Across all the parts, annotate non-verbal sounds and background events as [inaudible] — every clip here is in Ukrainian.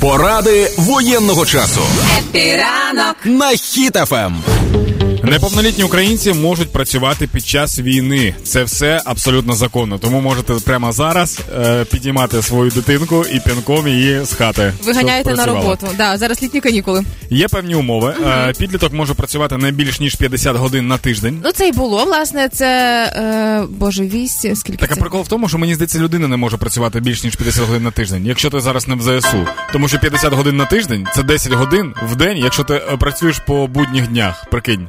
Поради воєнного часу. Happy ранок на Хіт FM. Неповнолітні українці можуть працювати під час війни. Це все абсолютно законно. Тому можете прямо зараз е, підіймати свою дитинку і пінком її з хати. виганяєте на роботу. Да, зараз літні канікули. Є певні умови. Е, підліток може працювати не більш ніж 50 годин на тиждень. Ну це й було, власне, це е, боже, вісім, скільки Так а прикол в тому, що мені здається, людина не може працювати більш ніж 50 годин на тиждень, якщо ти зараз не в ЗСУ. Тому що 50 годин на тиждень це 10 годин в день, якщо ти е, працюєш по будніх днях, прикинь.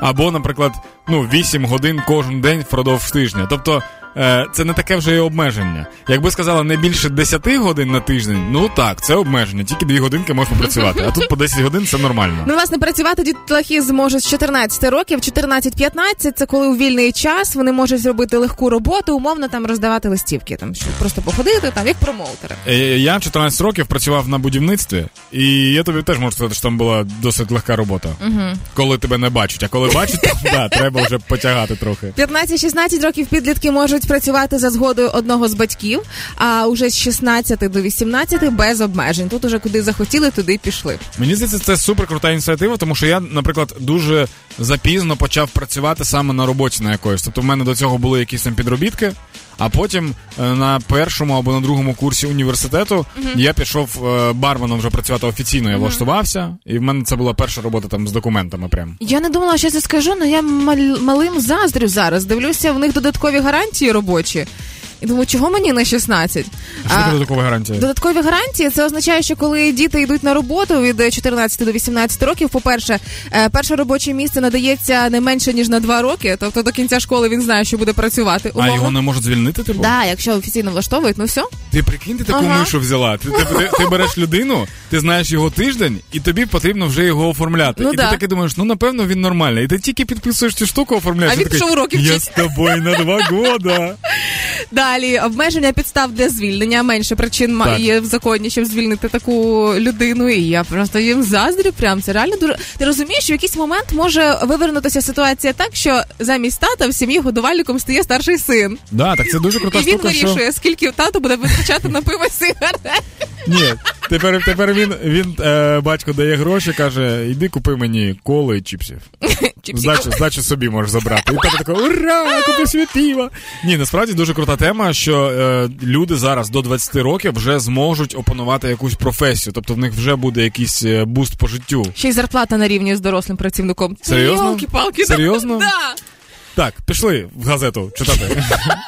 Або, наприклад, ну 8 годин кожен день впродовж тижня. Тобто. Е, Це не таке вже і обмеження. Якби сказала не більше 10 годин на тиждень, ну так, це обмеження. Тільки 2 годинки можеш попрацювати. А тут по 10 годин це нормально. Ну, власне, працювати дітлахи зможуть з 14 років, 14-15 – це коли у вільний час вони можуть зробити легку роботу, умовно там роздавати листівки, там щоб просто походити, там як промоутери. Е, Я в 14 років працював на будівництві, і я тобі теж можу сказати, що там була досить легка робота. Угу. Коли тебе не бачать. А коли бачать, [laughs] то да, треба вже потягати трохи. 15-16 років підлітки можуть працювати за згодою одного з батьків, а уже з 16 до 18 без обмежень. Тут уже куди захотіли, туди пішли. Мені здається, це супер крута ініціатива, тому що я, наприклад, дуже запізно почав працювати саме на роботі на якоїсь. Тобто в мене до цього були якісь там підробітки. А потім е, на першому або на другому курсі університету я пішов е, барменом вже працювати офіційно. Я влаштувався, і в мене це була перша робота там з документами. Прям Я не думала, що це скажу, але я мал- малим заздрю зараз. Дивлюся, в них додаткові гарантії робочі. І думаю, чого мені не 16? що таке додаткова гарантія? Додаткові гарантії це означає, що коли діти йдуть на роботу від 14 до 18 років, по-перше, е, перше робоче місце надається не менше ніж на 2 роки, тобто до кінця школи він знає, що буде працювати. А його не можуть звільнити? Типу? Да, якщо офіційно влаштовують, ну все. Ти прикинь, ти таку Ага. мишу взяла. Ти, ти, ти, ти береш людину, ти знаєш його тиждень, і тобі потрібно вже його оформляти. Ну і да. ти таки думаєш, ну напевно він нормальний. І ти тільки підписуєш цю штуку, оформляєш. А він пішов уроки Я з тобою на два года. [laughs] Далі обмеження підстав для звільнення. Менше причин Так. є в законі, щоб звільнити таку людину. І я просто їм заздрю. Прям це реально дуже. Ти розумієш, що в якийсь момент може вивернутися ситуація так, що замість тата в сім'ї годувальником стає старший син, Да, так це дуже крута і він штука, що вирішує, скільки тато буде витрачати на пиво сигарет. Ні, тепер, тепер він, він е, батько дає гроші, каже: іди купи мені коли і чіпсів. [laughs] Здачу, здачу собі можеш забрати. І тато такий, ура, купив собі піва. Ні, насправді дуже крута тема, що е, люди зараз до 20 років вже зможуть опанувати якусь професію, тобто в них вже буде якийсь е, буст по життю. Ще й зарплата на рівні з дорослим працівником. Серйозно? Йолки-палки. Серйозно? Да. Так, пішли в газету читати. [laughs]